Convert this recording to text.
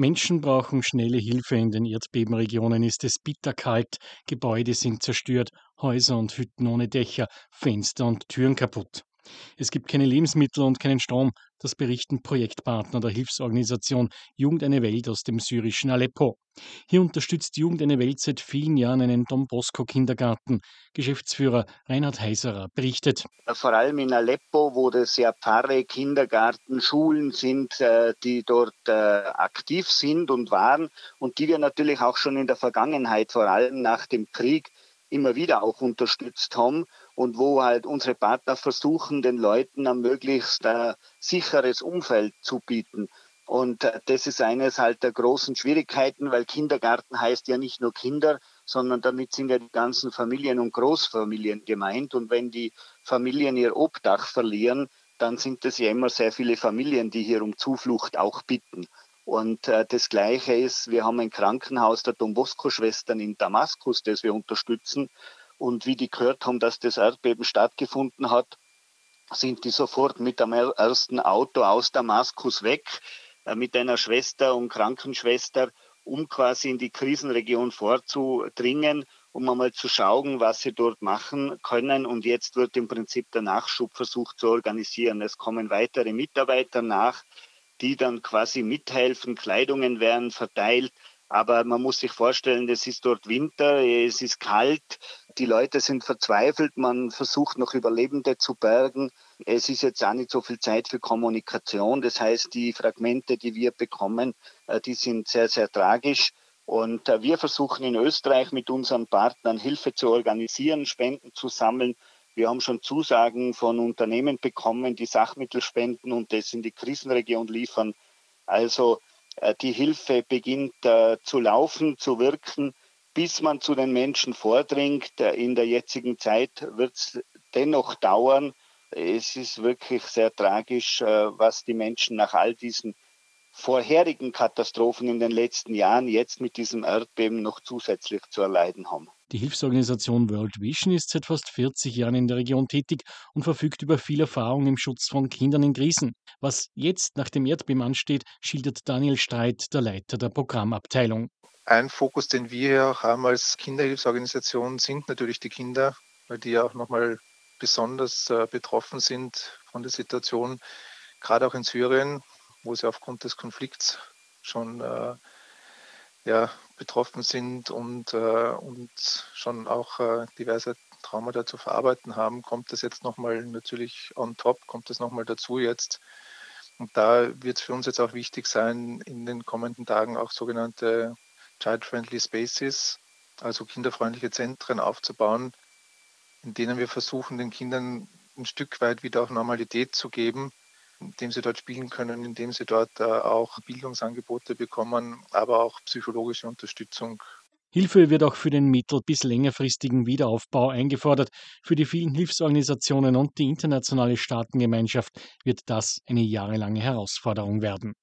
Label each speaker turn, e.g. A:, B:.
A: Menschen brauchen schnelle Hilfe. In den Erdbebenregionen ist es bitterkalt, Gebäude sind zerstört, Häuser und Hütten ohne Dächer, Fenster und Türen kaputt. Es gibt keine Lebensmittel und keinen Strom, das berichten Projektpartner der Hilfsorganisation Jugend eine Welt aus dem syrischen Aleppo. Hier unterstützt Jugend eine Welt seit vielen Jahren einen Don Bosco Kindergarten. Geschäftsführer Reinhard Heiserer berichtet.
B: Vor allem in Aleppo, wo das ja Pfarre, Kindergarten, Schulen sind, äh, die dort äh, aktiv sind und waren und die wir natürlich auch schon in der Vergangenheit, vor allem nach dem Krieg, immer wieder auch unterstützt haben und wo halt unsere Partner versuchen, den Leuten ein möglichst äh, sicheres Umfeld zu bieten. Und äh, das ist eines halt der großen Schwierigkeiten, weil Kindergarten heißt ja nicht nur Kinder, sondern damit sind ja die ganzen Familien und Großfamilien gemeint. Und wenn die Familien ihr Obdach verlieren, dann sind es ja immer sehr viele Familien, die hier um Zuflucht auch bitten. Und äh, das Gleiche ist, wir haben ein Krankenhaus der Don Bosco-Schwestern in Damaskus, das wir unterstützen. Und wie die gehört haben, dass das Erdbeben stattgefunden hat, sind die sofort mit dem ersten Auto aus Damaskus weg, äh, mit einer Schwester und Krankenschwester, um quasi in die Krisenregion vorzudringen, um einmal zu schauen, was sie dort machen können. Und jetzt wird im Prinzip der Nachschub versucht zu organisieren. Es kommen weitere Mitarbeiter nach die dann quasi mithelfen. Kleidungen werden verteilt. Aber man muss sich vorstellen, es ist dort Winter, es ist kalt, die Leute sind verzweifelt, man versucht noch Überlebende zu bergen. Es ist jetzt auch nicht so viel Zeit für Kommunikation. Das heißt, die Fragmente, die wir bekommen, äh, die sind sehr, sehr tragisch. Und äh, wir versuchen in Österreich mit unseren Partnern Hilfe zu organisieren, Spenden zu sammeln wir haben schon Zusagen von Unternehmen bekommen, die Sachmittel spenden und das in die Krisenregion liefern. Also äh, die Hilfe beginnt zu laufen, zu wirken, bis man zu den Menschen vordringt. Äh, in der jetzigen Zeit wird es dennoch dauern. Es ist wirklich sehr tragisch, äh, was die Menschen nach all diesen vorherigen Katastrophen in den letzten Jahren jetzt mit diesem Erdbeben noch zusätzlich zu erleiden haben.
A: Die Hilfsorganisation World Vision ist seit fast 40 Jahren in der Region tätig und verfügt über viel Erfahrung im Schutz von Kindern in Krisen. Was jetzt nach dem Erdbeben ansteht, schildert Daniel Streit, der Leiter der Programmabteilung.
C: Ein Fokus, den wir auch haben als Kinderhilfsorganisation, sind natürlich die Kinder, weil die ja auch nochmal besonders äh, betroffen sind von der Situation, gerade auch in Syrien, wo sie aufgrund des Konflikts schon äh, ja, betroffen sind und, äh, und schon auch äh, diverse Traumata zu verarbeiten haben, kommt das jetzt nochmal natürlich on top, kommt das nochmal dazu jetzt. Und da wird es für uns jetzt auch wichtig sein, in den kommenden Tagen auch sogenannte Child-Friendly Spaces, also kinderfreundliche Zentren aufzubauen, in denen wir versuchen, den Kindern ein Stück weit wieder auch Normalität zu geben, indem sie dort spielen können, indem sie dort äh, auch Bildungsangebote bekommen, aber auch psychologische Unterstützung.
A: Hilfe wird auch für den mittel- bis längerfristigen Wiederaufbau eingefordert. Für die vielen Hilfsorganisationen und die internationale Staatengemeinschaft wird das eine jahrelange Herausforderung werden.